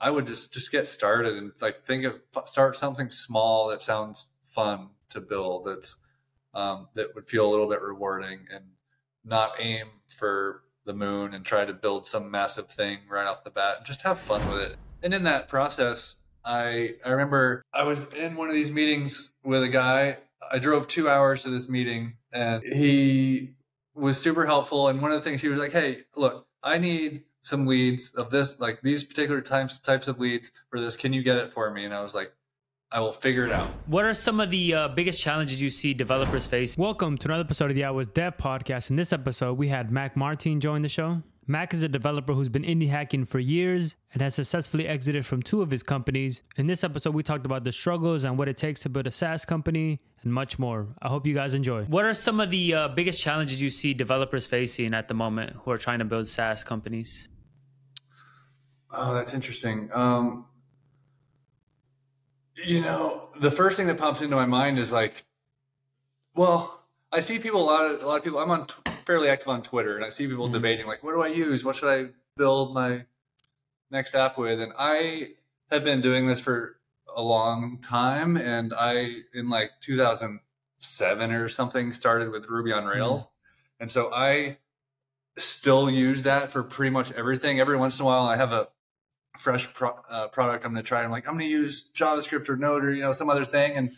I would just just get started and like think of start something small that sounds fun to build. That's um, that would feel a little bit rewarding and not aim for the moon and try to build some massive thing right off the bat. Just have fun with it. And in that process, I I remember I was in one of these meetings with a guy. I drove two hours to this meeting, and he was super helpful. And one of the things he was like, "Hey, look, I need some leads of this, like these particular types types of leads for this. Can you get it for me?" And I was like, I will figure it out. What are some of the uh, biggest challenges you see developers face? Welcome to another episode of the iOS Dev Podcast. In this episode, we had Mac Martine join the show. Mac is a developer who's been indie hacking for years and has successfully exited from two of his companies. In this episode, we talked about the struggles and what it takes to build a SaaS company and much more. I hope you guys enjoy. What are some of the uh, biggest challenges you see developers facing at the moment who are trying to build SaaS companies? Oh, that's interesting. Um, you know, the first thing that pops into my mind is like, well, I see people a lot of a lot of people. I'm on fairly active on Twitter, and I see people mm-hmm. debating like, what do I use? What should I build my next app with? And I have been doing this for a long time, and I in like 2007 or something started with Ruby on Rails, mm-hmm. and so I still use that for pretty much everything. Every once in a while, I have a fresh pro- uh, product I'm going to try. I'm like, I'm going to use JavaScript or Node or you know some other thing, and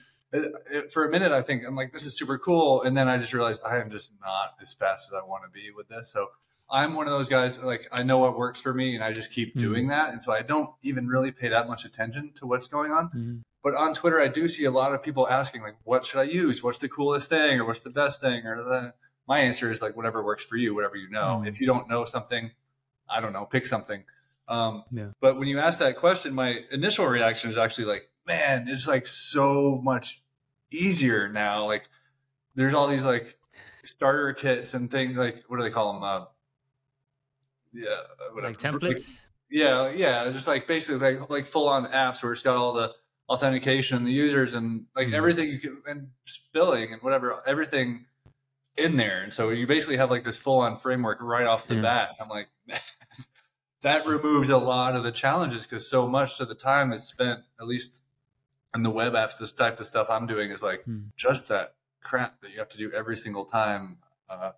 for a minute, I think I'm like, this is super cool. And then I just realized I am just not as fast as I want to be with this. So I'm one of those guys, like, I know what works for me and I just keep mm-hmm. doing that. And so I don't even really pay that much attention to what's going on. Mm-hmm. But on Twitter, I do see a lot of people asking, like, what should I use? What's the coolest thing? Or what's the best thing? Or the, my answer is like, whatever works for you, whatever you know. Mm-hmm. If you don't know something, I don't know, pick something. Um, yeah. But when you ask that question, my initial reaction is actually like, man, it's like so much easier now. Like there's all these like starter kits and things like what do they call them? Uh, yeah, whatever. Like templates. Like, yeah, yeah, just like basically like like full on apps where it's got all the authentication, and the users, and like mm-hmm. everything you can and billing and whatever everything in there. And so you basically have like this full on framework right off the yeah. bat. I'm like. that removes a lot of the challenges because so much of the time is spent at least and the web apps, this type of stuff I'm doing is like hmm. just that crap that you have to do every single time. Uh,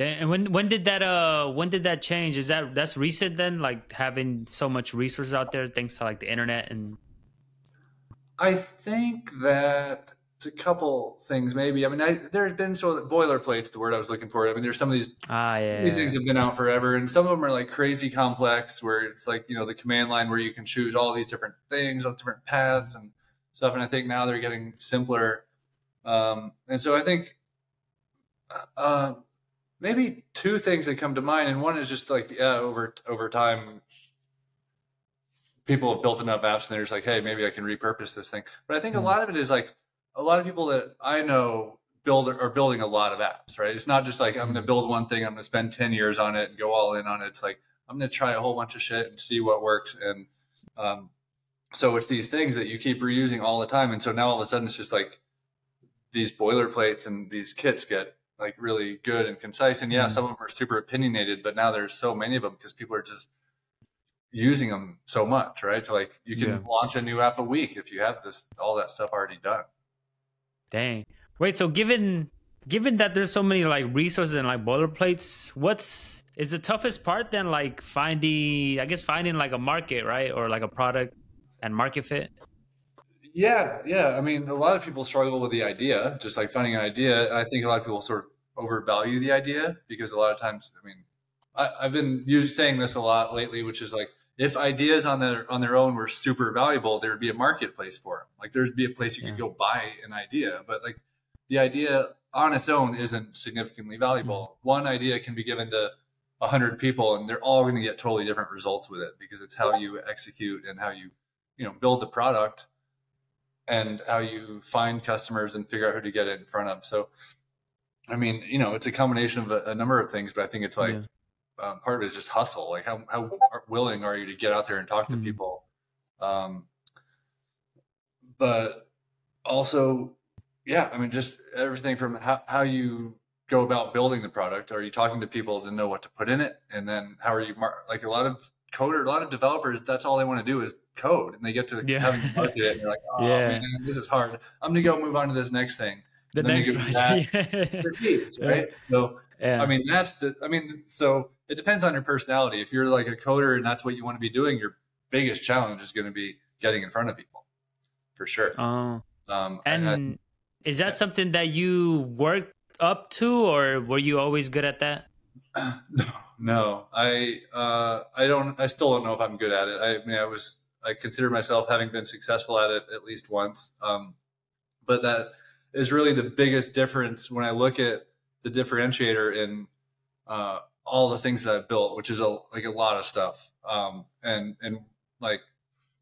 and when when did that uh when did that change? Is that that's recent then? Like having so much resources out there thanks to like the internet and. I think that it's a couple things maybe. I mean, I, there's been so boilerplate's the word I was looking for. I mean, there's some of these ah yeah these things have been out forever, and some of them are like crazy complex, where it's like you know the command line where you can choose all these different things, all different paths, and stuff. And I think now they're getting simpler. Um, and so I think uh, maybe two things that come to mind, and one is just like yeah, over over time, people have built enough apps, and they're just like, hey, maybe I can repurpose this thing. But I think mm-hmm. a lot of it is like a lot of people that I know build are building a lot of apps, right? It's not just like I'm going to build one thing, I'm going to spend ten years on it and go all in on it. It's like I'm going to try a whole bunch of shit and see what works and um, so it's these things that you keep reusing all the time and so now all of a sudden it's just like these boilerplates and these kits get like really good and concise and yeah mm-hmm. some of them are super opinionated but now there's so many of them because people are just using them so much right so like you can yeah. launch a new app a week if you have this all that stuff already done dang wait so given given that there's so many like resources and like boilerplates what's is the toughest part then like finding i guess finding like a market right or like a product and market fit? Yeah, yeah. I mean, a lot of people struggle with the idea, just like finding an idea. I think a lot of people sort of overvalue the idea because a lot of times, I mean, I, have been saying this a lot lately, which is like if ideas on their on their own were super valuable, there would be a marketplace for them. Like there'd be a place you yeah. could go buy an idea, but like the idea on its own isn't significantly valuable. Mm-hmm. One idea can be given to a hundred people, and they're all going to get totally different results with it because it's how you execute and how you you know build the product and how you find customers and figure out who to get it in front of. So i mean you know it's a combination of a, a number of things but i think it's like yeah. um, part of it is just hustle. Like how, how willing are you to get out there and talk to mm-hmm. people? Um, but also yeah i mean just everything from how, how you go about building the product. Are you talking to people to know what to put in it? And then how are you mar- like a lot of coder, a lot of developers, that's all they want to do is code, and they get to Yeah. having to market it, and they're like, oh Yeah. man, this is hard. I'm gonna go move on to this next thing. the next. Right? So yeah. I mean, that's the. I mean, so it depends on your personality. If you're like a coder and that's what you want to be doing, your biggest challenge is going to be getting in front of people, for sure. oh. Um, And I- is that something that you worked up to, or were you always good at that? No, no, I, uh, I don't. I still don't know if I'm good at it. I mean, I was. I consider myself having been successful at it at least once. Um, but that is really the biggest difference when I look at the differentiator in uh, all the things that I've built, which is a like a lot of stuff. Um, and and like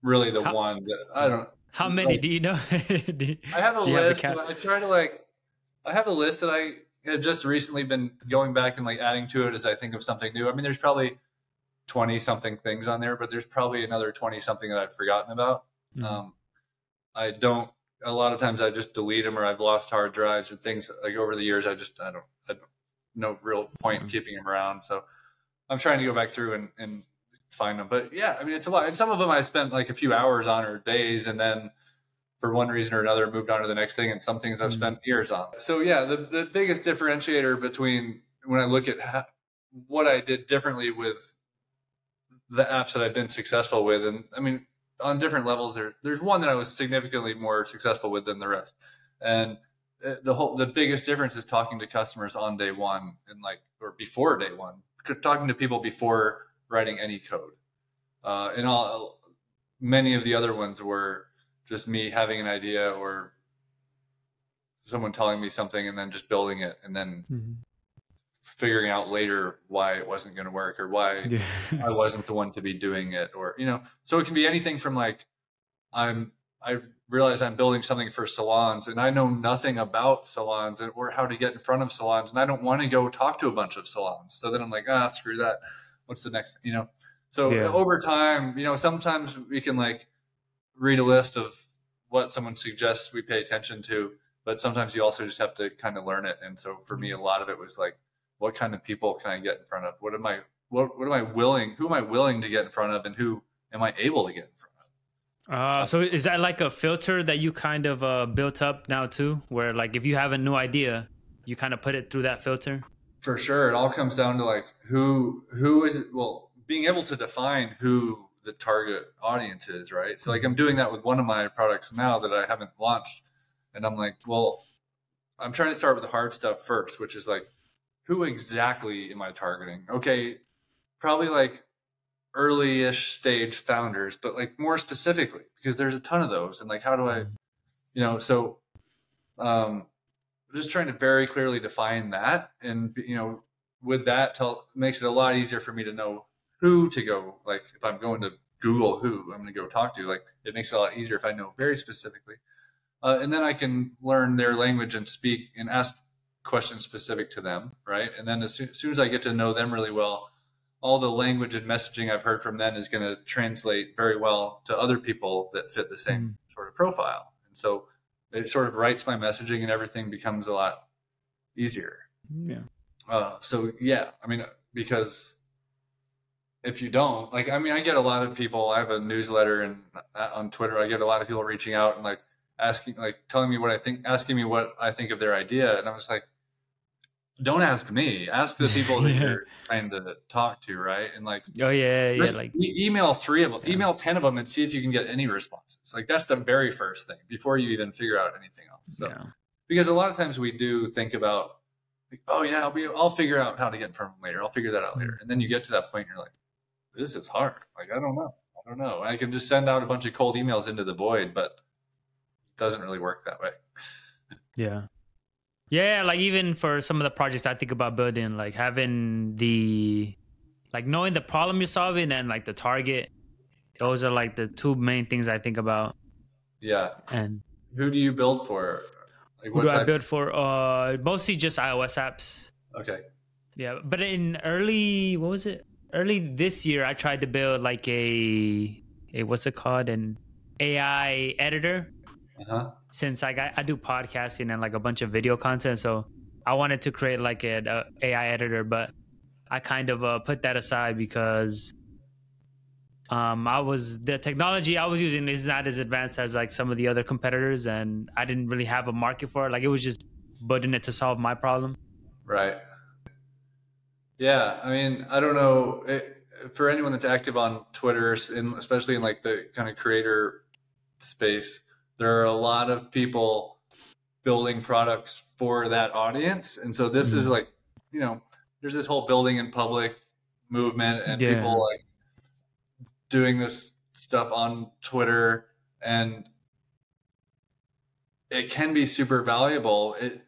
really the How- one that I don't. How many Like- do you know? Do I have a have list. but I try to like. I have a list that I have just recently been going back and like adding to it as I think of something new. I mean, there's probably twenty something things on there, but there's probably another twenty something that I've forgotten about. Mhm. Um, I don't. A lot of times I just delete them, or I've lost hard drives and things like over the years. I just I don't. I don't no real point in Mhm. keeping them around. So I'm trying to go back through and, and find them. But yeah, I mean it's a lot. And some of them I spent like a few hours on or days, and then for one reason or another moved on to the next thing. And some things I've Mhm. spent years on. So yeah, the the biggest differentiator between when I look at ha- what I did differently with the apps that I've been successful with, and I mean on different levels there there's one that I was significantly more successful with than the rest. And uh, the whole the biggest difference is talking to customers on day one and like or before day one, talking to people before writing any code. Uh, and all many of the other ones were just me having an idea or someone telling me something and then just building it and then Mhm. figuring out later why it wasn't going to work or why Yeah. I wasn't the one to be doing it, or you know, so it can be anything from like I'm I realize I'm building something for salons and I know nothing about salons and, or how to get in front of salons and I don't want to go talk to a bunch of salons. So then I'm like, ah, screw that. What's the next? You know, so Yeah. over time, you know, sometimes we can like read a list of what someone suggests we pay attention to, but sometimes you also just have to kind of learn it. And so for me, a lot of it was like, what kind of people can I get in front of? What am I what what am I willing? Who am I willing to get in front of, and who am I able to get in front of? Uh, so is that like a filter that you kind of uh, built up now too, where like if you have a new idea, you kind of put it through that filter? For sure, it all comes down to like who who is well being able to define who the target audience is, right? So like I'm doing that with one of my products now that I haven't launched, and I'm like, well, I'm trying to start with the hard stuff first, which is like, who exactly am I targeting? Okay, probably like early-ish stage founders, but like more specifically because there's a ton of those, and like how do I, you know, so um, just trying to very clearly define that, and you know, with that, tell makes it a lot easier for me to know who to go. Like if I'm going to Google who I'm going to go talk to, like it makes it a lot easier if I know very specifically, uh, and then I can learn their language and speak and ask questions specific to them, right? And then as soon, as soon as I get to know them really well, all the language and messaging I've heard from them is going to translate very well to other people that fit the same sort of profile. And so it sort of writes my messaging and everything becomes a lot easier. Yeah. Uh, so yeah, I mean, because if you don't, like, I mean, I get a lot of people. I have a newsletter and uh, on Twitter, I get a lot of people reaching out and like asking, like, telling me what I think, asking me what I think of their idea, and I'm just like, don't ask me. Ask the people that Yeah. you're trying to talk to, right? And like, Oh yeah, yeah. Like email three of them, Yeah. email ten of them, and see if you can get any responses. Like that's the very first thing before you even figure out anything else. So yeah. because a lot of times we do think about, like, oh yeah, I'll be, I'll figure out how to get in front of them later. I'll figure that out Mm-hmm. later, and then you get to that point, and you're like, this is hard. Like I don't know, I don't know. I can just send out a bunch of cold emails into the void, but it doesn't really work that way. Yeah. Yeah, like even for some of the projects I think about building, like having the like knowing the problem you're solving and like the target, those are like the two main things I think about. Yeah. And Who do you build for? Like who do I build for? Uh mostly just iOS apps. Okay. Yeah. But in early what was it? Early this year I tried to build like a a what's it called? An AI editor. Uh huh. since I, I do podcasting and like a bunch of video content so i wanted to create like an a ai editor but i kind of uh, put that aside because Um, I was the technology I was using is not as advanced as like some of the other competitors, and I didn't really have a market for it. Like it was just building it to solve my problem. Right. Yeah, I mean, I don't know. It, for anyone that's active on Twitter, especially in like the kind of creator space, there are a lot of people building products for that audience, and so this mm-hmm. is like, you know, there's this whole building in public movement, and yeah. people like doing this stuff on Twitter, and it can be super valuable. It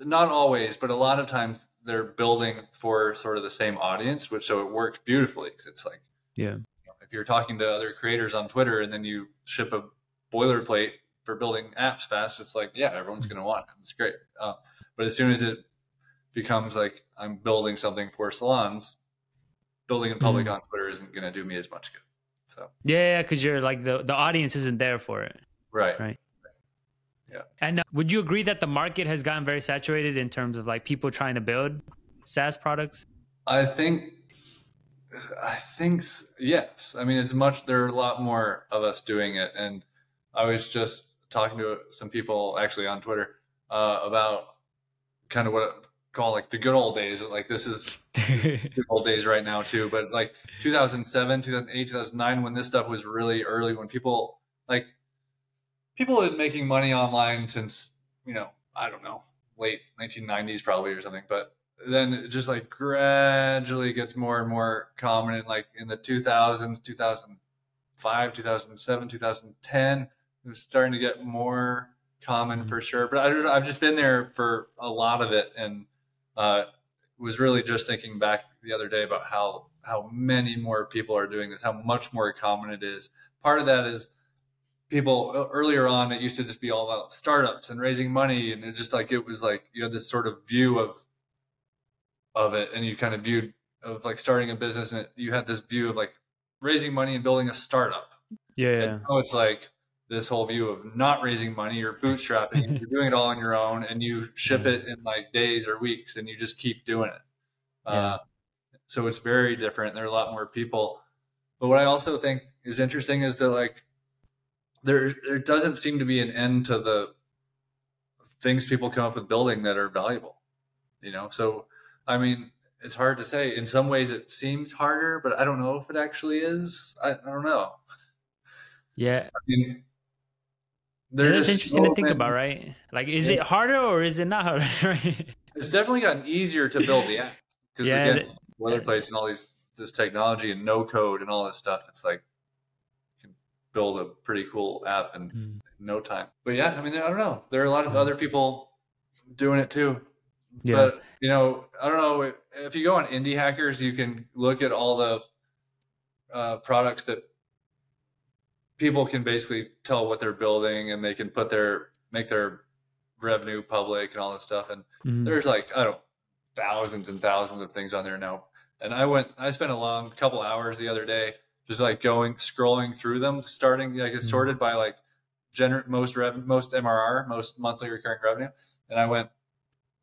not always, but a lot of times they're building for sort of the same audience, which so it works beautifully because it's like, yeah, if you're talking to other creators on Twitter and then you ship a boilerplate for building apps fast, it's like, yeah, everyone's going to want it. It's great. Uh, but as soon as it becomes like I'm building something for salons, building in public mm-hmm. on Twitter isn't going to do me as much good. So yeah, because you're like the the audience isn't there for it. Right. Right. Yeah. And uh, would you agree that the market has gotten very saturated in terms of like people trying to build SaaS products? I think I think yes. I mean, it's much. There are a lot more of us doing it, and I was just talking to some people actually on Twitter uh, about kind of what I call like the good old days. Like this is good old days right now too, but like 2007, 2008, 2009, when this stuff was really early, when people like people have been making money online since you know I don't know late 1990s probably or something, but then it just like gradually gets more and more common in like in the 2000s 2005 2007 2010 it was starting to get more common mm-hmm. for sure but I, i've just been there for a lot of it and uh, was really just thinking back the other day about how how many more people are doing this how much more common it is part of that is people earlier on it used to just be all about startups and raising money and it just like it was like you had this sort of view of of it and you kind of viewed of like starting a business and it, you had this view of like raising money and building a startup yeah, yeah. Now it's like this whole view of not raising money you're bootstrapping you're doing it all on your own and you ship yeah. it in like days or weeks and you just keep doing it yeah. uh, so it's very different there are a lot more people but what i also think is interesting is that like there there doesn't seem to be an end to the things people come up with building that are valuable you know? So i mean it's hard to say. In some ways it seems harder but i don't know if it actually is. I, I don't know. Yeah. I mean there's interesting to think many, about right? Like is it harder or is it not harder right? it's definitely gotten easier to build the app because yeah, again boilerplates and all these this technology and no code and all this stuff it's like build a pretty cool app in mm. no time. But yeah, I mean, I don't know. There are a lot of other people doing it too. Yeah. But you know, I don't know if you go on Indie Hackers, you can look at all the uh, products that people can basically tell what they're building, and they can put their make their revenue public and all this stuff. And mm-hmm. there's like I don't thousands and thousands of things on there now. And I went, I spent a long couple hours the other day just like going scrolling through them, starting like it's mm-hmm. sorted by like gener- most rev- most MRR, most monthly recurring revenue, and I went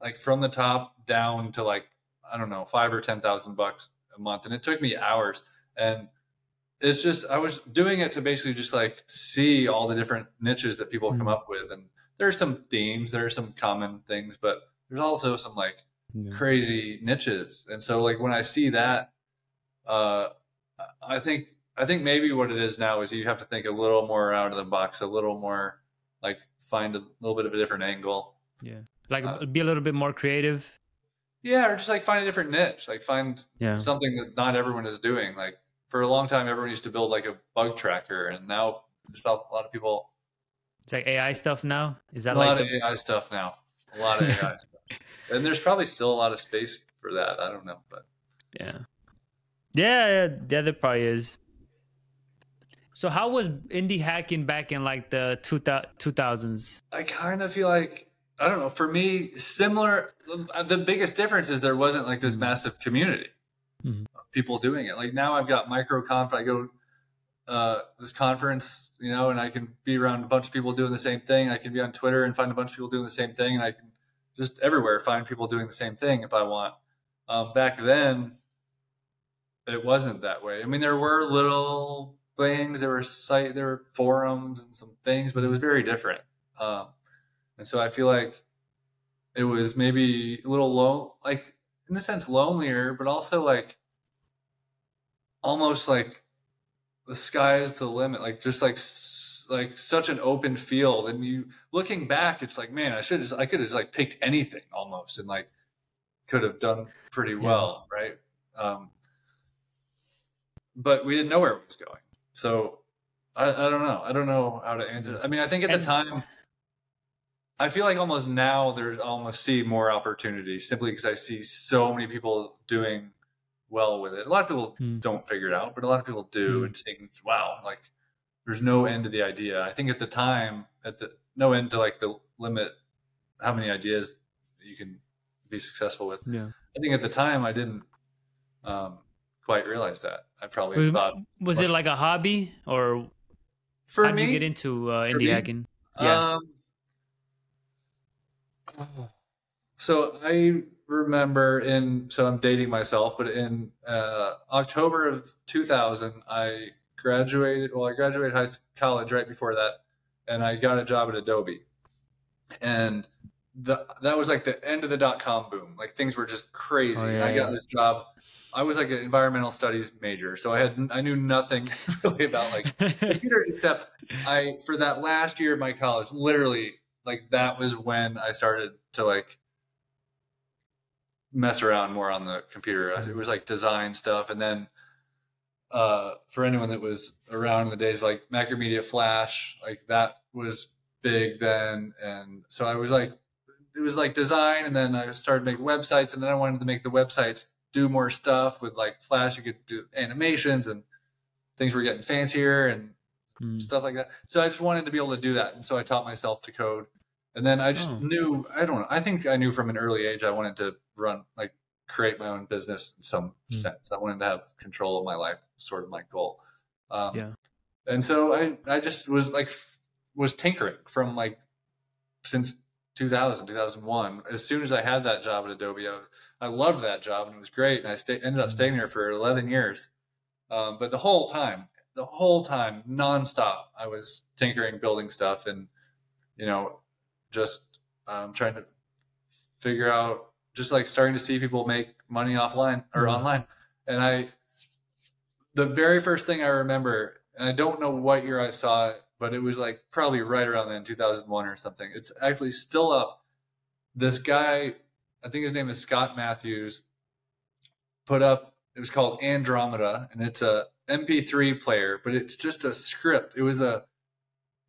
like from the top down to like I don't know five or ten thousand bucks a month, and it took me hours. And it's just I was doing it to basically just like see all the different niches that people mm-hmm. come up with, and there's some themes, there are some common things, but there's also some like yeah. crazy niches, and so like when I see that. Uh, I think I think maybe what it is now is you have to think a little more out of the box, a little more like find a little bit of a different angle. Yeah. Like uh, be a little bit more creative. Yeah, or just like find a different niche, like find yeah. something that not everyone is doing. Like for a long time, everyone used to build like a bug tracker, and now there's a lot of people. It's like AI stuff now. Is that a like lot the... of AI stuff now? A lot of AI stuff, and there's probably still a lot of space for that. I don't know, but yeah, yeah, yeah, yeah there probably is. So how was indie hacking back in like the two thousands? I kind of feel like I don't know. For me, similar. The biggest difference is there wasn't like this mm-hmm. massive community mm-hmm. of people doing it. Like now, I've got microconf. I go uh, this conference, you know, and I can be around a bunch of people doing the same thing. I can be on Twitter and find a bunch of people doing the same thing, and I can just everywhere find people doing the same thing if I want. Um, back then, it wasn't that way. I mean, there were little things, there were site, there were forums and some things, but it was very different. Um, and so I feel like it was maybe a little low, like in a sense lonelier, but also like almost like the sky is the limit, like just like like such an open field. And you looking back, it's like, man, I should just I could have just like picked anything almost and like could have done pretty well, yeah. right? Um, but we didn't know where it was going. So I, I don't know. I don't know how to answer. I mean, I think at the time, I feel like almost now there's almost see more opportunities simply because I see so many people doing well with it. A lot of people hmm. don't figure it out, but a lot of people do hmm. and think, wow, like there's no end to the idea. I think at the time, at the no end to like the limit how many ideas you can be successful with. Yeah. I think at the time I didn't um, quite realize that. I probably was, was, was it like a hobby or for how did you get into uh, indie hacking? Yeah. Um, so I remember in so I'm dating myself, but in uh, October of 2000, I graduated. Well, I graduated high school, college right before that, and I got a job at Adobe, and the that was like the end of the dot com boom. Like things were just crazy. Oh, yeah, I got yeah. this job. I was like an environmental studies major, so I had I knew nothing really about like computers except I for that last year of my college, literally like that was when I started to like mess around more on the computer. It was like design stuff, and then uh, for anyone that was around in the days like Macromedia Flash, like that was big then, and so I was like it was like design, and then I started making websites, and then I wanted to make the websites do more stuff with like Flash. You could do animations, and things were getting fancier and mm. stuff like that. So I just wanted to be able to do that, and so I taught myself to code. And then I just oh. knew I don't know. I think I knew from an early age I wanted to run like create my own business in some mm. sense. I wanted to have control of my life, sort of my goal. Um, yeah. And so I I just was like was tinkering from like since 2000, 2001. As soon as I had that job at Adobe, I, I loved that job and it was great. And I stay, ended up staying there for 11 years. Um, but the whole time, the whole time, nonstop, I was tinkering, building stuff, and you know, just um, trying to figure out, just like starting to see people make money offline or mm-hmm. online. And I, the very first thing I remember, and I don't know what year I saw it, but it was like probably right around then, 2001 or something. It's actually still up. This guy, I think his name is Scott Matthews, put up. It was called Andromeda, and it's a MP3 player, but it's just a script. It was a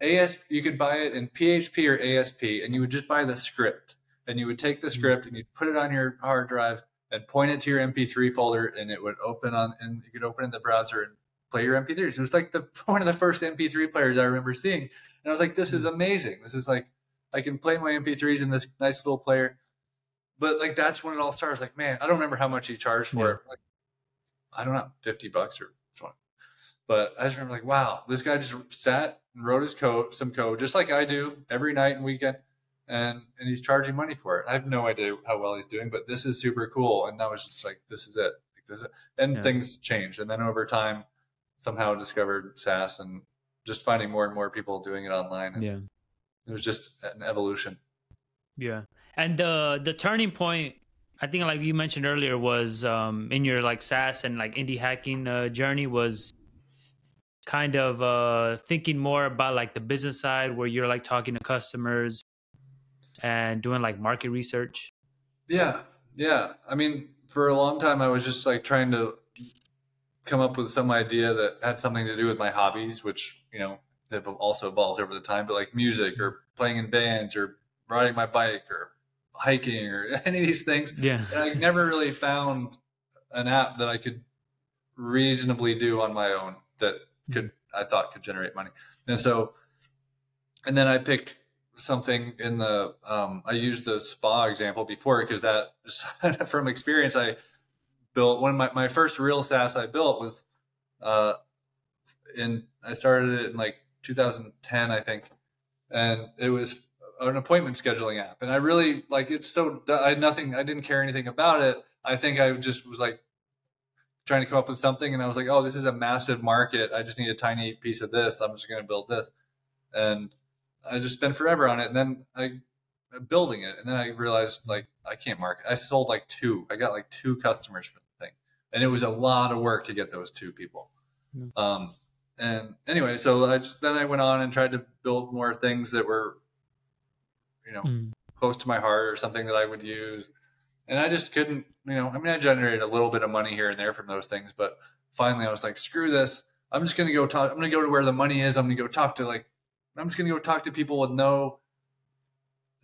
AS. You could buy it in PHP or ASP, and you would just buy the script, and you would take the mm-hmm. script and you'd put it on your hard drive and point it to your MP3 folder, and it would open on, and you could open in the browser and play your MP3s. It was like the one of the first MP3 players I remember seeing, and I was like, "This is hmm. amazing. This is like I can play my MP3s in this nice little player." But like that's when it all starts. Like, man, I don't remember how much he charged for yeah. it. Like, I don't know, fifty bucks or twenty. But I just remember like, wow, this guy just sat and wrote his code, some code, just like I do every night and weekend, and and he's charging money for it. I have no idea how well he's doing, but this is super cool. And that was just like, this is it. Like, this is it. And yeah. things changed, and then over time somehow discovered SaaS and just finding more and more people doing it online. And yeah. It was just an evolution. Yeah. And the the turning point I think like you mentioned earlier was um in your like SaaS and like indie hacking uh, journey was kind of uh thinking more about like the business side where you're like talking to customers and doing like market research. Yeah. Yeah. I mean, for a long time I was just like trying to come up with some idea that had something to do with my hobbies, which you know have also evolved over the time. But like music or playing in bands or riding my bike or hiking or any of these things. Yeah, and I never really found an app that I could reasonably do on my own that could I thought could generate money. And so, and then I picked something in the um, I used the spa example before because that from experience I built one of my, my first real SaaS I built was uh, in I started it in like 2010 I think, and it was an appointment scheduling app, and I really like it's so I had nothing I didn't care anything about it. I think I just was like trying to come up with something, and I was like, oh, this is a massive market. I just need a tiny piece of this. I'm just going to build this, and I just spent forever on it. And then I building it, and then I realized like I can't market. I sold like two. I got like two customers for and it was a lot of work to get those two people. Mm. Um, and anyway, so I just then I went on and tried to build more things that were, you know, Mm. close to my heart or something that I would use. And I just couldn't, you know, I mean, I generated a little bit of money here and there from those things, but finally I was like, screw this. I'm just going to go talk. I'm going to go to where the money is. I'm going to go talk to like, I'm just going to go talk to people with no,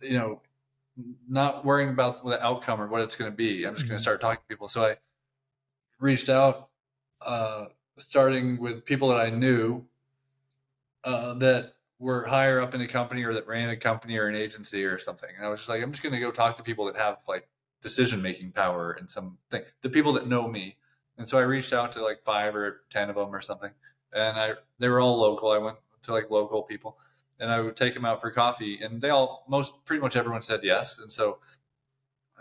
you know, not worrying about the outcome or what it's going to be. I'm just going Mhm. to start talking to people. So I reached out, uh, starting with people that I knew uh, that were higher up in a company or that ran a company or an agency or something. And I was just like, I'm just going to go talk to people that have like decision making power and something, the people that know me. And so I reached out to like five or 10 of them or something. And I, they were all local. I went to like local people and I would take them out for coffee and they all, most, pretty much everyone said yes. And so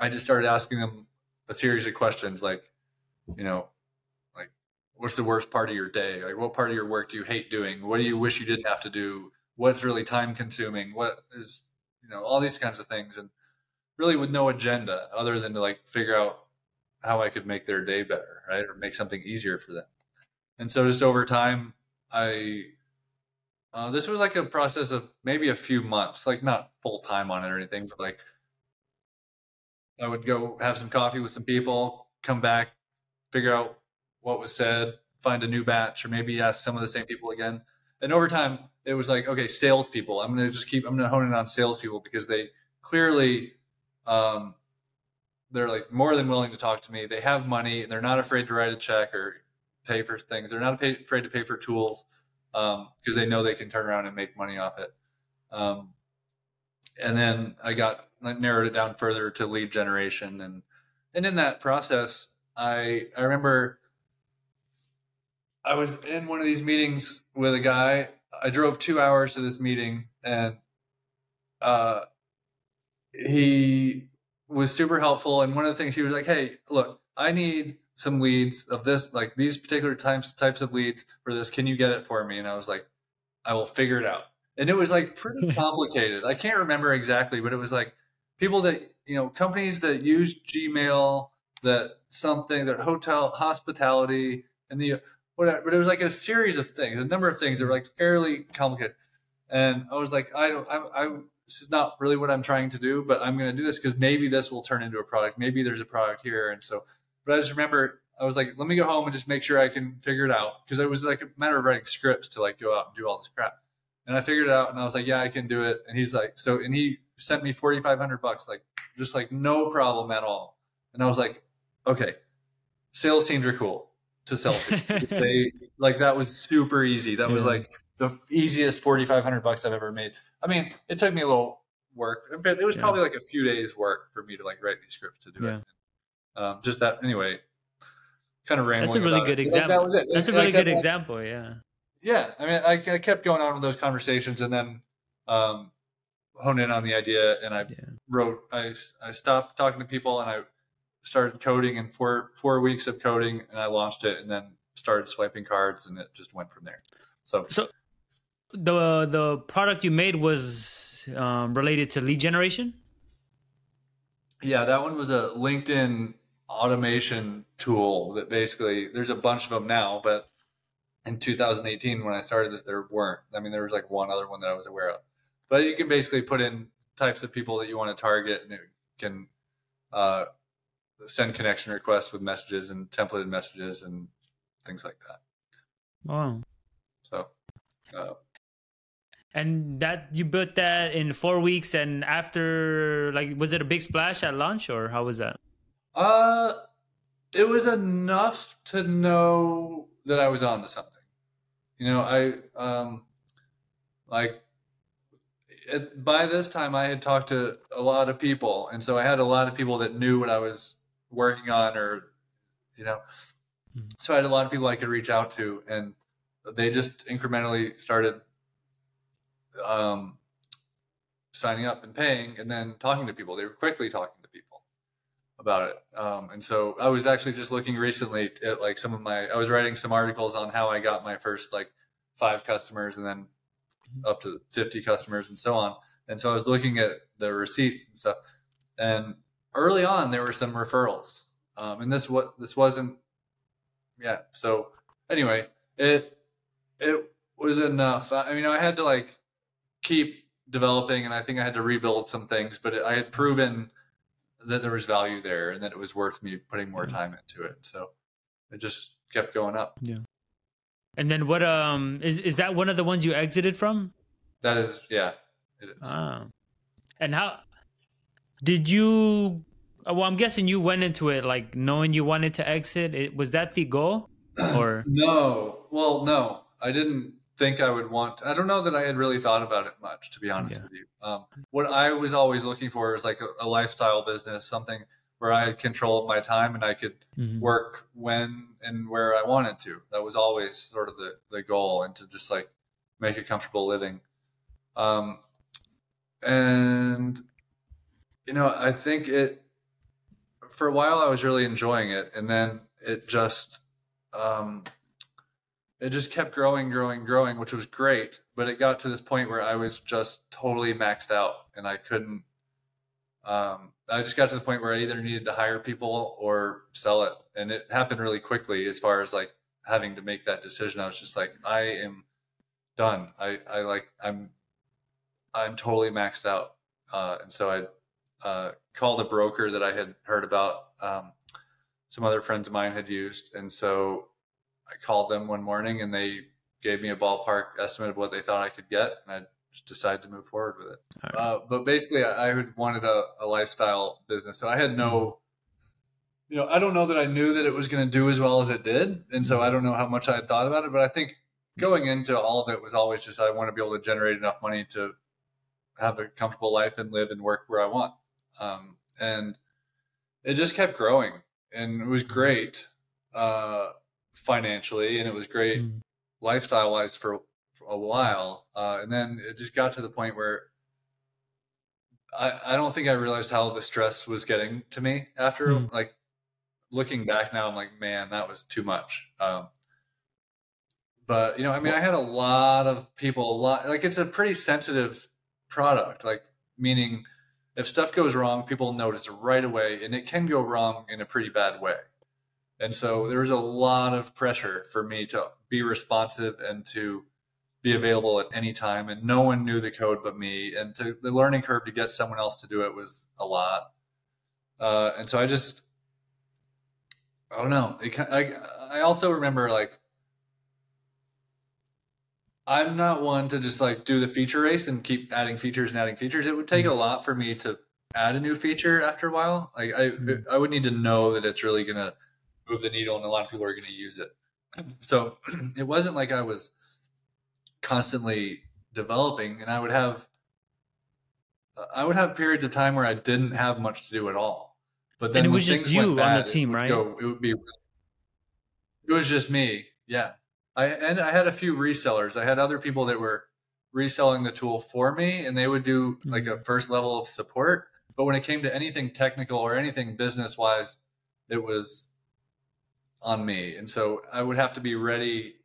I just started asking them a series of questions like, you know, like, what's the worst part of your day? Like, what part of your work do you hate doing? What do you wish you didn't have to do? What's really time consuming? What is, you know, all these kinds of things. And really with no agenda other than to like figure out how I could make their day better, right? Or make something easier for them. And so just over time, I, uh, this was like a process of maybe a few months, like not full time on it or anything, but like I would go have some coffee with some people, come back, figure out what was said, find a new batch, or maybe ask some of the same people again. And over time, it was like, okay, salespeople. I'm to just keep, I'm to hone in on salespeople because they clearly, um, they're like more than willing to talk to me. They have money they're not afraid to write a check or pay for things. They're not afraid to pay for tools because um, they know they can turn around and make money off it. Um, and then I got I narrowed it down further to lead generation and and in that process I I remember I was in one of these meetings with a guy. I drove two hours to this meeting and uh he was super helpful and one of the things he was like, Hey, look, I need some leads of this like these particular types types of leads for this. Can you get it for me? And I was like, I will figure it out. And it was like pretty complicated. I can't remember exactly, but it was like people that you know companies that use gmail that something that hotel hospitality and the whatever but it was like a series of things a number of things that were like fairly complicated. And i was like i don't i, I this is not really what i'm trying to do but i'm going to do this because maybe this will turn into a product. Maybe there's a product here. And so but i just remember i was like let me go home and just make sure i can figure it out. Because it was like a matter of writing scripts to like go out and do all this crap. And I figured it out and I was like, yeah, I can do it. And he's like, so, and he sent me 4,500 bucks, like just like no problem at all. And I was like, okay, sales teams are cool to sell to. they like, that was super easy. That was like the easiest 4,500 bucks I've ever made. I mean, it took me a little work, but it was Yeah. probably like a few days work for me to like write these scripts to do Yeah. it. Um, just that anyway, kind of rambling. That's a really good it. But, like, example. That was it. That's a And I really good on- example. Yeah. yeah i mean I, I kept going on with those conversations and then um honed in on the idea and i Yeah. wrote i i stopped talking to people and i started coding in four four weeks of coding and i launched it and then started swiping cards and it just went from there. So So the the product you made was um, related to lead generation. yeah that one was a linkedin automation tool that basically there's a bunch of them now but in 2018 when i started this there weren't. I mean there was like one other one that i was aware of. But you can basically put in types of people that you want to target and it can uh, send connection requests with messages and templated messages and things like that Wow. so uh, And that you built that in four weeks, and after like, was it a big splash at launch, or how was that? Uh, it was enough to know that I was onto something. You know, I um, like it, by this time I had talked to a lot of people, and so I had a lot of people that knew what I was working on, or you know, Mhm. so I had a lot of people I could reach out to, and they just incrementally started um, signing up and paying, and then talking to people. They were quickly talking to people about it. Um, and so I was actually just looking recently at like some of my, I was writing some articles on how I got my first like five customers and then up to 50 customers and so on. And so I was looking at the receipts and stuff. And early on, there were some referrals. Um, and this what this wasn't, yeah. So anyway, it it was enough. I mean, I had to like keep developing, and I think I had to rebuild some things, but it, I had proven that there was value there and that it was worth me putting more Mhm. time into it. So it just kept going up. Yeah. And then what? Um, is is that one of the ones you exited from? That is, yeah, it is. Ah. And how did you? uh, Well, I'm guessing you went into it like knowing you wanted to exit. It, was that the goal, or No, well, no, I didn't think I would want. I don't know that I had really thought about it much, to be honest Yeah. with you. Um, what I was always looking for is like a, a lifestyle business, something where I had control of my time and I could Mhm. work when and where I wanted to. That was always sort of the, the goal, and to just like make a comfortable living. Um, and you know, I think it for a while I was really enjoying it, and then it just um, it just kept growing, growing, growing, which was great. But it got to this point where I was just totally maxed out, and I couldn't. Um, I just got to the point where I either needed to hire people or sell it, and it happened really quickly. As far as like having to make that decision, I was just like, I am done. I, I like I'm I'm totally maxed out, uh, and so I uh, called a broker that I had heard about. Um, some other friends of mine had used, and so I called them one morning, and they gave me a ballpark estimate of what they thought I could get, and I just decided to move forward with it. Right. Uh, but basically, I, I wanted a, a lifestyle business, so I had no. You know, I don't know that I knew that it was going to do as well as it did, and so I don't know how much I had thought about it. But I think going into all of it was always just I want to be able to generate enough money to have a comfortable life and live and work where I want. Um, and it just kept growing, and it was great uh, financially, and it was great Mm. lifestyle wise for, for a while. Uh, and then it just got to the point where I, I don't think I realized how the stress was getting to me after Mm. like looking back now, I'm like, man, that was too much. Um, but you know, I mean, I had a lot of people, a lot, like it's a pretty sensitive product, like meaning if stuff goes wrong, people notice right away and it can go wrong in a pretty bad way. And so there was a lot of pressure for me to be responsive and to be available at any time. And no one knew the code but me. And to the learning curve to get someone else to do it was a lot. Uh, and so I just, I don't know. It, I, I also remember like, I'm not one to just like do the feature race and keep adding features and adding features. It would take a lot for me to add a new feature after a while. Like I, Mhm. I would need to know that it's really gonna move the needle and a lot of people are gonna use it. So it wasn't like I was constantly developing, and I would have, I would have periods of time where I didn't have much to do at all. But then it was just you went on the team, right? Go, it would be. It was just me. Yeah. I and I had a few resellers. I had other people that were reselling the tool for me, and they would do like Mm-hmm. a first level of support. But when it came to anything technical or anything business wise, it was on me, and so I would have to be ready.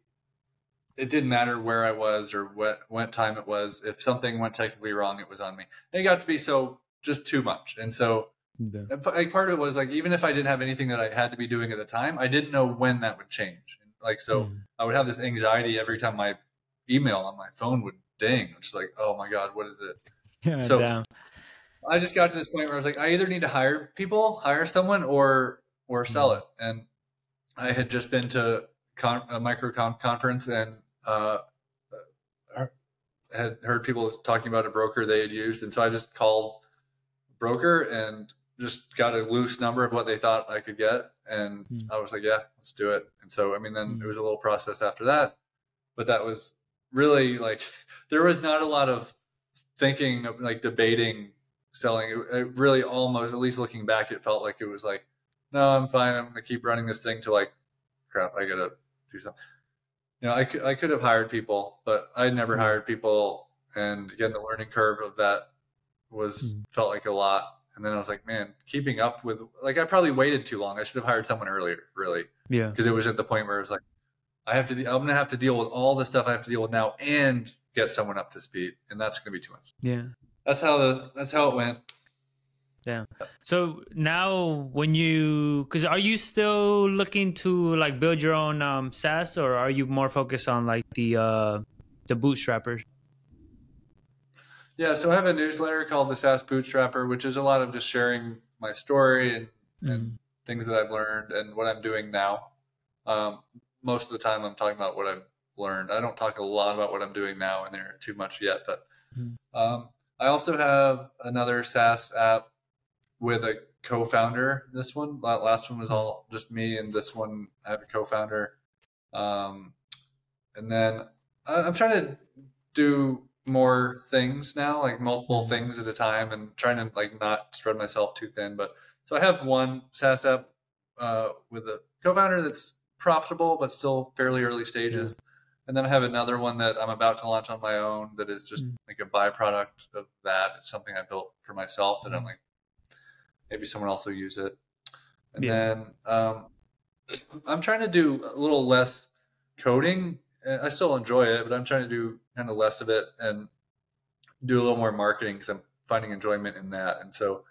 It didn't matter where I was or what what time it was. If something went technically wrong, it was on me. And it got to be so just too much, and so Yeah. like part of it was like even if I didn't have anything that I had to be doing at the time, I didn't know when that would change. Like so, Mm. I would have this anxiety every time my email on my phone would ding. It's like, oh my god, what is it? Yeah, So- damn. I just got to this point where I was like, I either need to hire people, hire someone, or or sell it. And I had just been to con- a MicroConf conference and uh, had heard people talking about a broker they had used, and so I just called broker and just got a loose number of what they thought I could get, and Hmm. I was like, yeah, let's do it. And so I mean, then Hmm. it was a little process after that, but that was really like there was not a lot of thinking of like debating selling it, it really almost at least looking back it felt like it was like no i'm fine i'm gonna keep running this thing to like crap i gotta do something you know i could, I could have hired people but i never Mhm. hired people and again the learning curve of that was Mhm. felt like a lot and then I was like, man, keeping up with like I probably waited too long. I should have hired someone earlier, really, Yeah. because it was at the point where it was like, I have to, de- I'm gonna have to deal with all the stuff I have to deal with now and get someone up to speed, and that's gonna be too much. Yeah. That's how the that's how it went. Yeah. So now, when you, because are you still looking to like build your own um, SaaS, or are you more focused on like the uh, the bootstrappers? Yeah, so I have a newsletter called the SaaS Bootstrapper, which is a lot of just sharing my story and, and things that I've learned and what I'm doing now. Um, most of the time, I'm talking about what I've learned. I don't talk a lot about what I'm doing now in there too much yet, but Mhm. um, I also have another SaaS app with a co-founder. This one, that last one was all just me, and this one I have a co-founder. Um, and then I- I'm trying to do more things now, like multiple things at a time, and trying to like not spread myself too thin. But so I have one SaaS app uh, with a co-founder that's profitable but still fairly early stages, and then I have another one that I'm about to launch on my own that is just Mm. like a byproduct of that. It's something I built for myself that I'm like maybe someone else will use it, and Yeah. then um, I'm trying to do a little less coding. I still enjoy it, but I'm trying to do kind of less of it and do a little more marketing because I'm finding enjoyment in that. And so,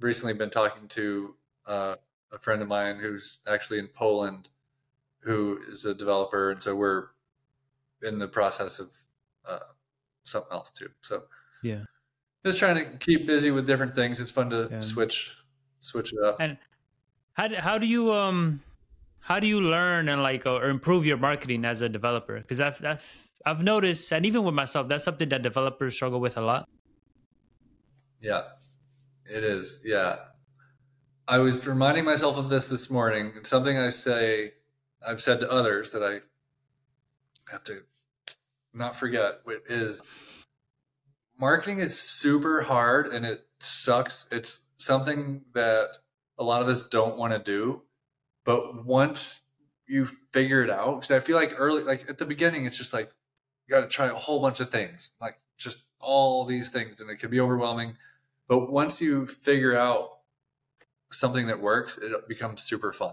recently been talking to uh, a friend of mine who's actually in Poland, who is a developer, and so we're in the process of uh, something else too. So Yeah. just trying to keep busy with different things. It's fun to Yeah. switch switch it up. And how do, how do you um how do you learn and like or improve your marketing as a developer? Because I've, I've I've noticed, and even with myself, that's something that developers struggle with a lot. Yeah, it is. Yeah. I was reminding myself of this this morning. It's something I say, I've said to others that I have to not forget. Is marketing is super hard and it sucks. It's something that a lot of us don't want to do. But once you figure it out, because I feel like early, like at the beginning, it's just like you got to try a whole bunch of things, like just all these things, and it can be overwhelming. But once you figure out something that works, it becomes super fun.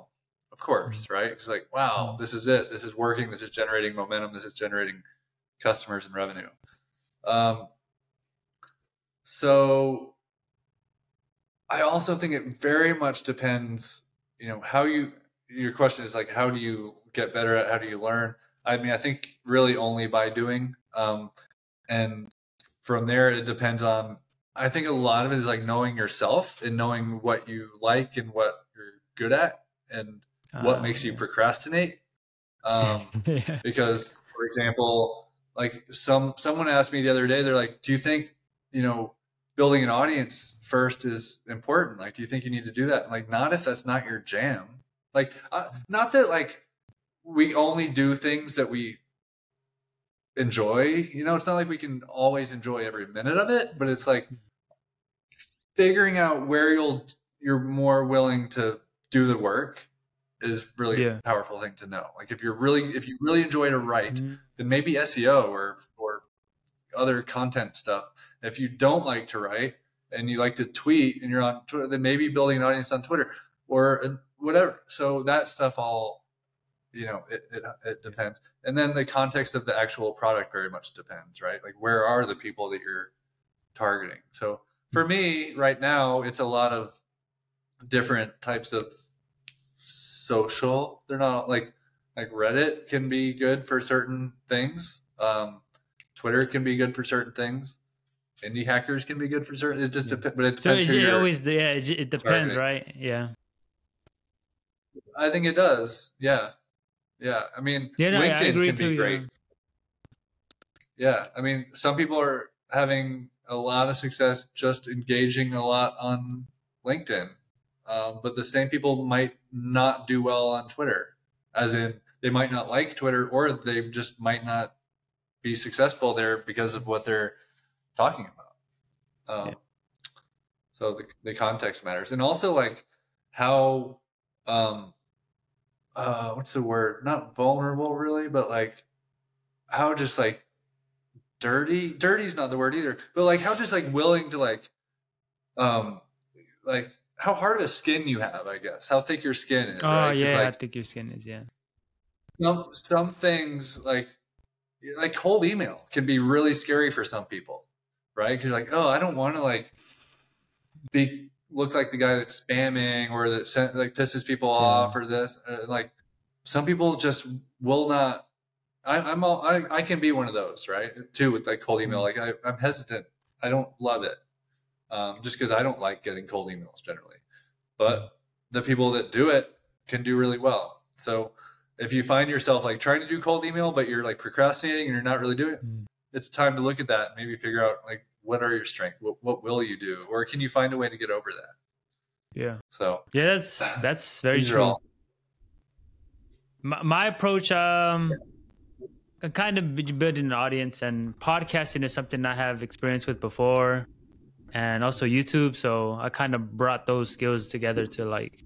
Of course, right? It's like, wow, this is it. This is working. This is generating momentum. This is generating customers and revenue. Um, so I also think it very much depends, you know, how you, your question is like, how do you get better at, how do you learn? I mean, I think really only by doing. Um, and from there, it depends on, I think a lot of it is like knowing yourself and knowing what you like and what you're good at and what Uh, makes you procrastinate. Um, yeah. because for example like some someone asked me the other day they're like do you think you know building an audience first is important like do you think you need to do that I'm like not if that's not your jam like uh, not that like we only do things that we enjoy you know it's not like we can always enjoy every minute of it but it's like figuring out where you'll you're more willing to do the work is really Yeah. a powerful thing to know like if you're really if you really enjoy to write Mhm. then maybe SEO or or other content stuff. If you don't like to write and you like to tweet and you're on Twitter, then maybe building an audience on Twitter or whatever. So that stuff all, you know, it, it, it depends. And then the context of the actual product very much depends, right? Like where are the people that you're targeting? So for me right now, it's a lot of different types of social. They're not like like Reddit can be good for certain things. Um, Twitter can be good for certain things. Indie hackers can be good for certain. It just depends, but it So depends it's, who it always yeah it, it depends targeting. right yeah I think it does. Yeah, yeah. I mean, Yeah, no, I LinkedIn agree can too, be yeah. great. Yeah, I mean, some people are having a lot of success just engaging a lot on LinkedIn, um, but the same people might not do well on Twitter. As in, they might not like Twitter, or they just might not be successful there because of what they're talking about. Um, Yeah. So the the context matters, and also like how um uh what's the word not vulnerable really but like how just like dirty dirty's not the word either but like how just like willing to like um like how hard of a skin you have, I guess, how thick your skin is. Oh right? yeah, I like, think your skin is yeah. some some things like like cold email can be really scary for some people, right? Because you're like, oh, I don't want to like be look like the guy that's spamming or that sent, like pisses people off or this. Uh, like some people just will not. I, I'm all I, I can be one of those, right? Too with like cold email. Like I, I'm hesitant. I don't love it, um, just because I don't like getting cold emails generally. But the people that do it can do really well. So if you find yourself like trying to do cold email but you're like procrastinating and you're not really doing it Mm. it's time to look at that and maybe figure out like what are your strengths what, what will you do or can you find a way to get over that Yeah. so Yeah, that's that's very true. my, my approach um I'm kind of building an audience and podcasting is something i have experience with before and also youtube so i kind of brought those skills together to like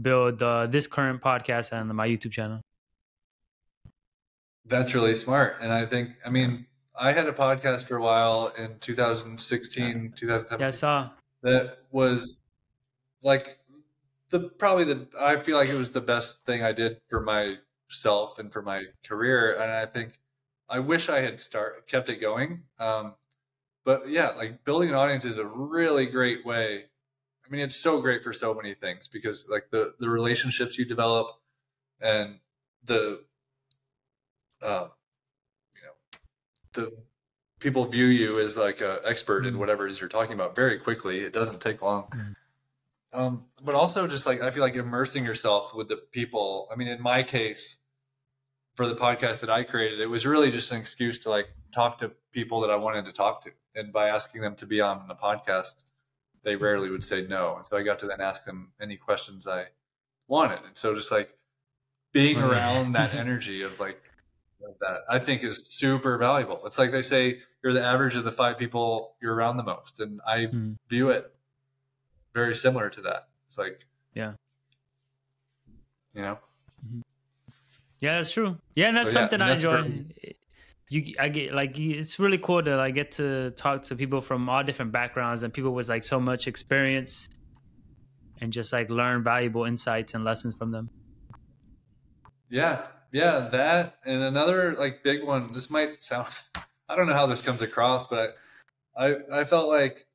build uh, this current podcast and my youtube channel that's really smart and i think i mean i had a podcast for a while in 2016 2017 yeah i saw that was like the probably the I feel like it was the best thing I did for myself and for my career, and I think I wish I had start kept it going. Um, but yeah, like building an audience is a really great way. I mean, it's so great for so many things because like the the relationships you develop and the uh, the people view you as like an expert in Mhm. whatever it is you're talking about very quickly. It doesn't take long. Mhm. Um, but also just like I feel like immersing yourself with the people. I mean, in my case, for the podcast that I created, it was really just an excuse to like talk to people that I wanted to talk to. And by asking them to be on the podcast, they rarely would say no. And so I got to then ask them any questions I wanted. And so just like being around that energy of like that, I think is super valuable. It's like they say you're the average of the five people you're around the most. And I Mm. view it very similar to that. It's like, Yeah. you know, yeah that's true yeah and that's So, yeah, something i that's enjoy for- you i get like it's really cool that I get to talk to people from all different backgrounds and people with like so much experience and just like learn valuable insights and lessons from them Yeah, yeah, that and another like big one. This might sound I don't know how this comes across, but I I felt like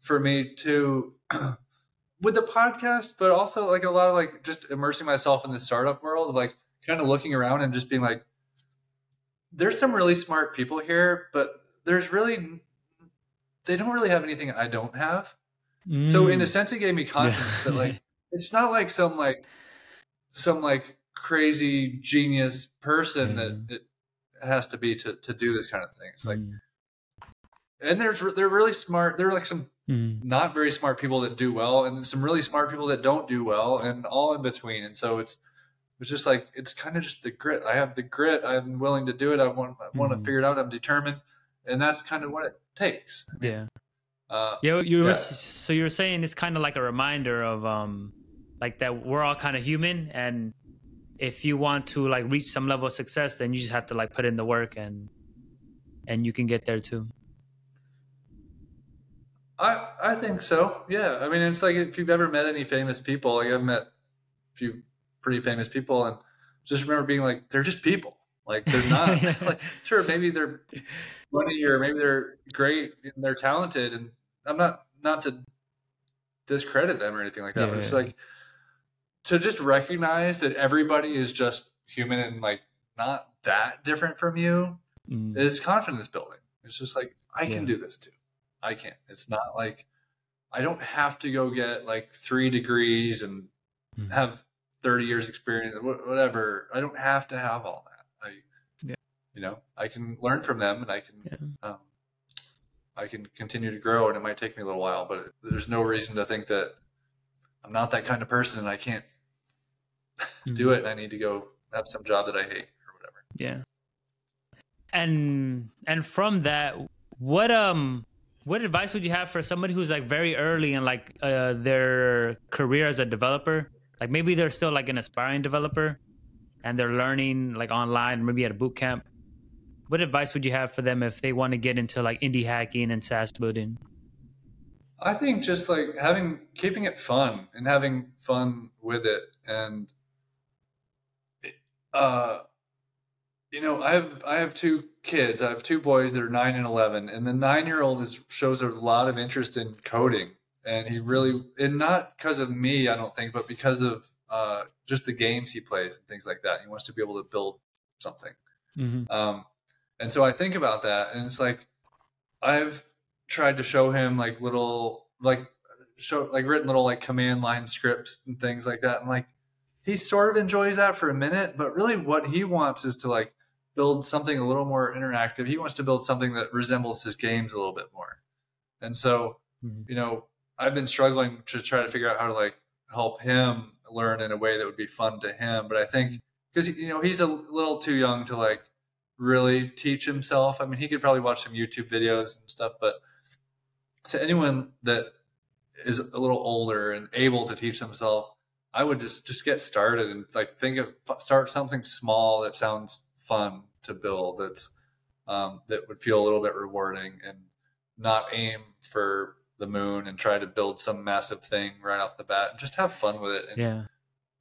for me to with the podcast, but also like a lot of like just immersing myself in the startup world, like kind of looking around and just being like there's some really smart people here, but there's really they don't really have anything I don't have. So in a mm. sense, it gave me confidence that like it's not like some like some like crazy genius person that it has to be to to do this kind of thing. It's like, Mm. and there's they're really smart. They're like some Mm. not very smart people that do well, and some really smart people that don't do well, and all in between. And so it's it's just like it's kind of just the grit. I have the grit. I'm willing to do it. I want I want to Mhm. figure it out. I'm determined, and that's kind of what it takes. yeah Uh, Yeah, you were Yeah. so you were saying it's kind of like a reminder of um like that we're all kind of human and if you want to like reach some level of success then you just have to like put in the work and and you can get there too. I I think so. Yeah. I mean, it's like if you've ever met any famous people, like I've met a few pretty famous people, and just remember being like, they're just people. Like they're not. like, sure, maybe they're funny or maybe they're great and they're talented, and I'm not not to discredit them or anything like that. Yeah, but it's yeah. like to just recognize that everybody is just human and like not that different from you Mm. is confidence building. It's just like I can Yeah. do this too. I can. It's not like I don't have to go get like three degrees and Mhm. have thirty years experience, whatever. I don't have to have all that. I, Yeah. you know, I can learn from them, and I can, Yeah. um, I can continue to grow. And it might take me a little while, but there's no reason to think that I'm not that kind of person and I can't do Mhm. it. And I need to go have some job that I hate or whatever. Yeah. And and from that, what um what advice would you have for somebody who's like very early in like uh, their career as a developer? Like maybe they're still like an aspiring developer and they're learning like online, maybe at a boot camp. What advice would you have for them if they want to get into like indie hacking and SaaS building? I think just like having keeping it fun and having fun with it and uh you know, I have I have two kids. I have two boys that are 9 and 11 and the 9-year-old is shows a lot of interest in coding and he really and not because of me, I don't think, but because of uh just the games he plays and things like that. He wants to be able to build something. Mm-hmm. Um, and so I think about that, and it's like I've tried to show him like little like show like written little like command line scripts and things like that, and like he sort of enjoys that for a minute, but really what he wants is to like build something a little more interactive. He wants to build something that resembles his games a little bit more, and so Mhm. you know I've been struggling to try to figure out how to like help him learn in a way that would be fun to him, but I think because you know he's a little too young to like really teach himself. I mean, he could probably watch some YouTube videos and stuff, but to anyone that is a little older and able to teach themselves, I would just just get started and like think of start something small that sounds fun to build. That's um, that would feel a little bit rewarding and not aim for the moon and try to build some massive thing right off the bat. Just have fun with it and Yeah.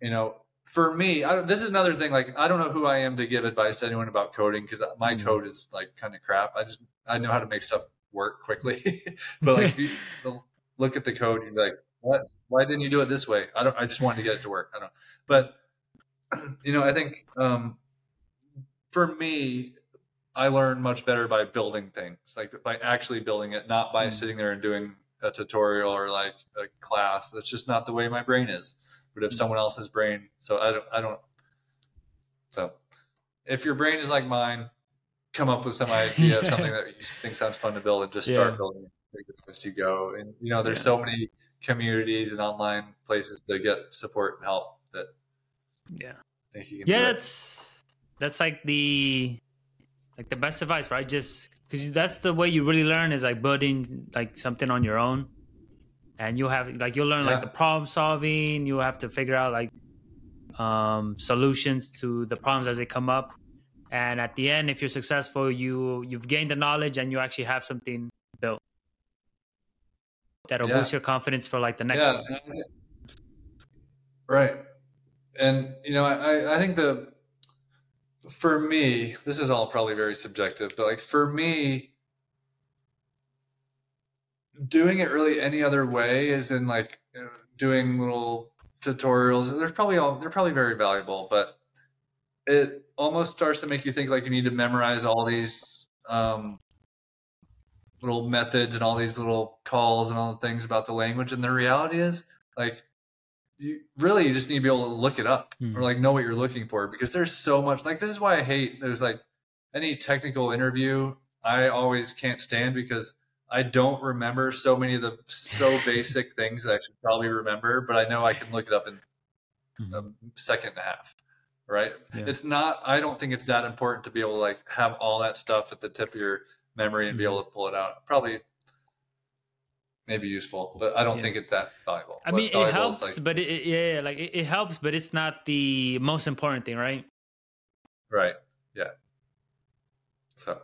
you know, for me, I, this is another thing. Like, I don't know who I am to give advice to anyone about coding because my Mhm. code is like kind of crap. I just I know how to make stuff work quickly, but like, if you look at the code, you're like, what? Why didn't you do it this way? I don't. I just wanted to get it to work. I don't. But you know, I think um, for me, I learn much better by building things, like by actually building it, not by Mm. sitting there and doing a tutorial or like a class. That's just not the way my brain is. But if Mm. someone else's brain, so I don't, I don't. So, if your brain is like mine, come up with some idea of something that you think sounds fun to build, and just start Yeah. building it as you go. And you know, there's Yeah. so many communities and online places to get support and help that Yeah. I think you can. Yeah, that's that's like the like the best advice, right? Just because that's the way you really learn is like building like something on your own, and you'll have like you'll learn Yeah. like the problem solving. You'll have to figure out like um, solutions to the problems as they come up, and at the end, if you're successful, you you've gained the knowledge and you actually have something built that'll Yeah. boost your confidence for like the next yeah, one. right. And you know, I, I think the for me, this is all probably very subjective, but like for me, doing it really any other way is in like you know, doing little tutorials. They're probably all they're probably very valuable, but it almost starts to make you think like you need to memorize all these um, little methods and all these little calls and all the things about the language. And the reality is, like, you really you just need to be able to look it up Mhm. or like know what you're looking for because there's so much. Like, this is why I hate there's like any technical interview. I always can't stand because I don't remember so many of the so basic things that I should probably remember, but I know I can look it up in Mhm. a second and a half. Right? Yeah. It's not. I don't think it's that important to be able to like have all that stuff at the tip of your memory and be Mhm. able to pull it out. Probably, maybe useful, but I don't Yeah. think it's that valuable. I mean, it helps, like, but it, it- yeah, like it, it helps, but it's not the most important thing, right? right? Yeah. So,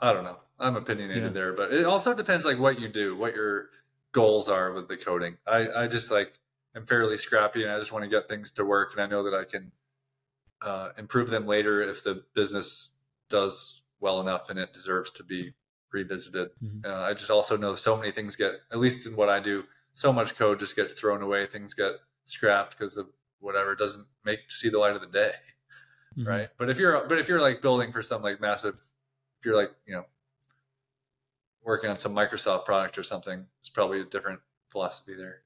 I don't know. I'm opinionated Yeah. there, but it also depends like what you do, what your goals are with the coding. I I just like am fairly scrappy and I just want to get things to work, and I know that I can uh, improve them later if the business does well enough and it deserves to be revisited. Mhm. Uh, I just also know so many things get, at least in what I do, so much code just gets thrown away. Things get scrapped because of whatever doesn't make see the light of the day, Mhm. right? But if you're, but if you're like building for some like massive, if you're like you know working on some Microsoft product or something, it's probably a different philosophy there.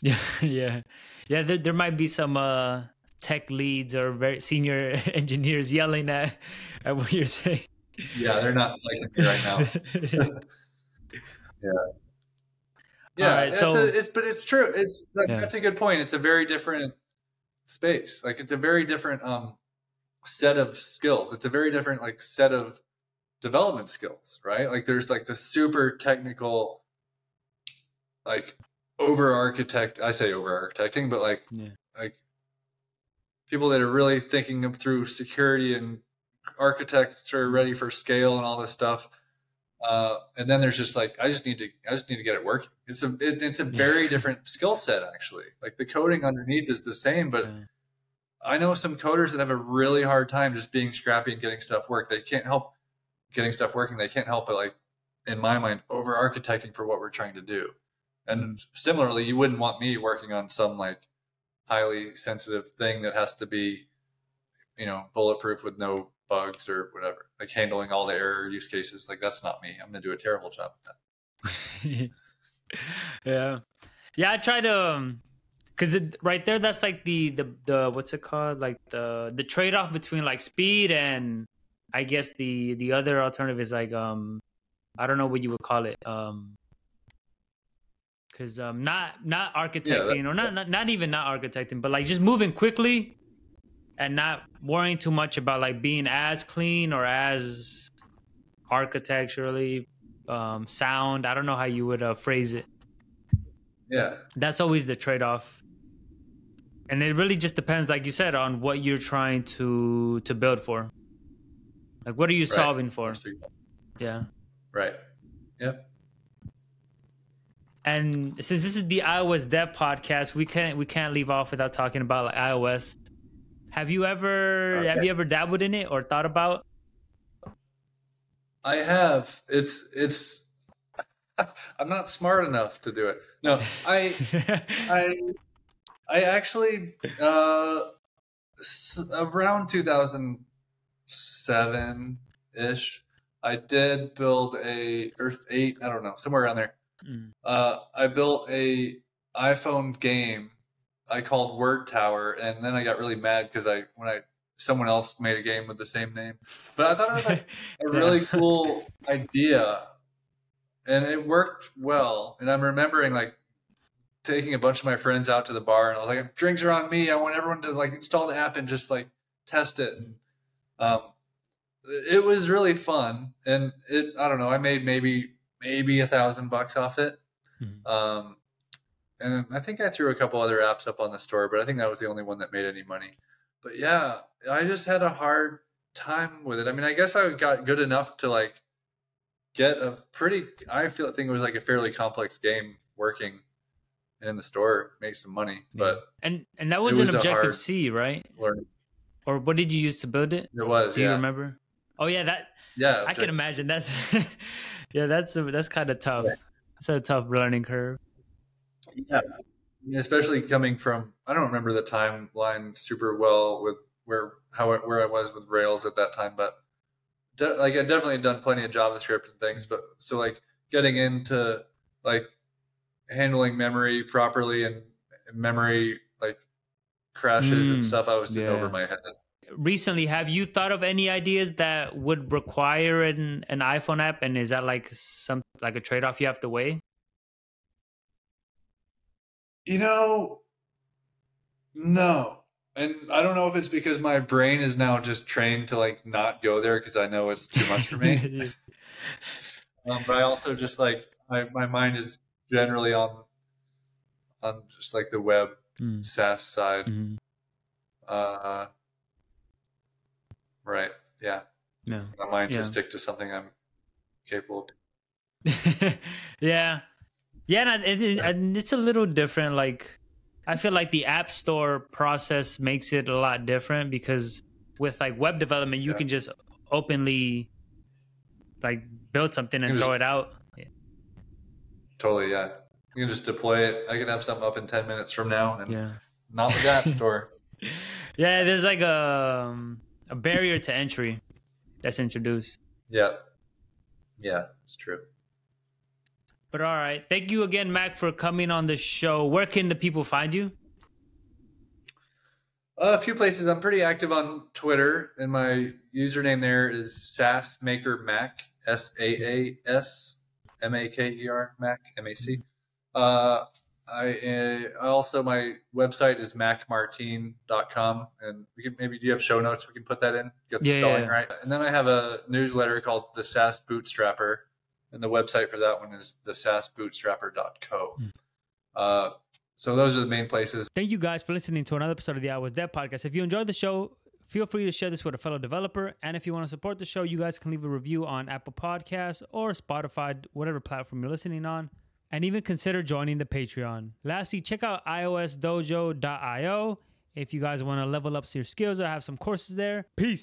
Yeah, yeah, yeah. There, there might be some uh, tech leads or very senior engineers yelling at, at what you're saying. Yeah, they're not liking me right now. Yeah, All right, it's, so- a, it's but it's true. It's like, Yeah. that's a good point. It's a very different space. Like it's a very different um set of skills. It's a very different like set of development skills, right? Like there's like the super technical like over architect I say over architecting, but like Yeah. like people that are really thinking through security and architecture ready for scale and all this stuff. Uh, and then there's just like I just need to I just need to get it working. It's a it, it's a very different skill set actually. Like the coding underneath is the same, but Yeah. I know some coders that have a really hard time just being scrappy and getting stuff work. They can't help getting stuff working. They can't help but like, in my mind, over architecting for what we're trying to do. And similarly, you wouldn't want me working on some like highly sensitive thing that has to be, you know, bulletproof with no bugs or whatever. Like handling all the error use cases. Like that's not me. I'm gonna do a terrible job at that. yeah, yeah. I try to, um, cause it, right there, that's like the the the what's it called? Like the the trade off between like speed and I guess the the other alternative is like um I don't know what you would call it um because um not not architecting or not, not not even not architecting but like just moving quickly and not worrying too much about like being as clean or as architecturally um sound. I don't know how you would uh, phrase it. Yeah. that's always the trade-off. And it really just depends like you said on what you're trying to to build for. Like what are you solving for? Yeah. Right. Yep. And since this is the ios dev podcast we can't we can't leave off without talking about like ios have you ever have you ever dabbled in it or thought about I have. It's it's. I'm not smart enough to do it. No, I I I actually uh around 2007 ish I did build a Earth 8, I don't know, somewhere around there. Mm. Uh I built a iPhone game I called Word Tower and then I got really mad cuz I when I someone else made a game with the same name. But I thought it was like a really cool idea and it worked well and i'm remembering like taking a bunch of my friends out to the bar and i was like drinks are on me i want everyone to like install the app and just like test it and um it was really fun and it i don't know i made maybe maybe a thousand bucks off it. Mhm. um and i think i threw a couple other apps up on the store but i think that was the only one that made any money. But yeah i just had a hard time with it. I mean i guess i got good enough to like get a pretty i feel I think it was like a fairly complex game working and in the store make some money but and and that was, was an Objective-C right? learning or what did you use to build it? It was do you remember? Oh yeah that yeah I can imagine that's yeah, that's a, that's kind of tough. It's a tough learning curve. yeah especially coming from i don't remember the timeline super well with where how it, where i was with rails at that time but de- like i definitely had done plenty of javascript and things but so like getting into like handling memory properly and memory like crashes and Mm, stuff i was yeah. over my head Recently, have you thought of any ideas that would require an an iPhone app, and is that like some like a trade off you have to weigh? You know, no. And I don't know if it's because my brain is now just trained to like not go there because I know it's too much for me. um, but I also just like my, my mind is generally on on just like the web Mm, SaaS side. mhm. Uh, right. Yeah. Yeah. My mind Yeah. to stick to something I'm capable of. yeah, yeah, and it, and it's a little different. Like, I feel like the App Store process makes it a lot different because with like web development, you Yeah. can just openly like build something and throw just- it out. Totally. Yeah. You can just deploy it. I can have something up in 10 minutes from now and Yeah, not with the App Store. yeah. There's like a um, a barrier to entry that's introduced. Yeah. Yeah, it's true. But all right, thank you again, Mac, for coming on the show. Where can the people find you? Uh, a few places. I'm pretty active on Twitter, and my username there is SaaS Maker Mac. S A A S M A K E R Mac M A C. Uh, I uh, also my website is macmartine.com, and we can maybe do you have show notes? We can put that in. Get the Yeah, spelling yeah. right. And then I have a newsletter called the SaaS Bootstrapper, and the website for that one is the SaaSBootstrapper.co. Hmm. Uh, so those are the main places. Thank you guys for listening to another episode of the iOS Dev podcast. If you enjoyed the show, Feel free to share this with a fellow developer. And if you want to support the show, you guys can leave a review on Apple Podcasts or Spotify, whatever platform you're listening on. And even consider joining the Patreon. Lastly, check out iOSdojo.io if you guys want to level up your skills or have some courses there. Peace.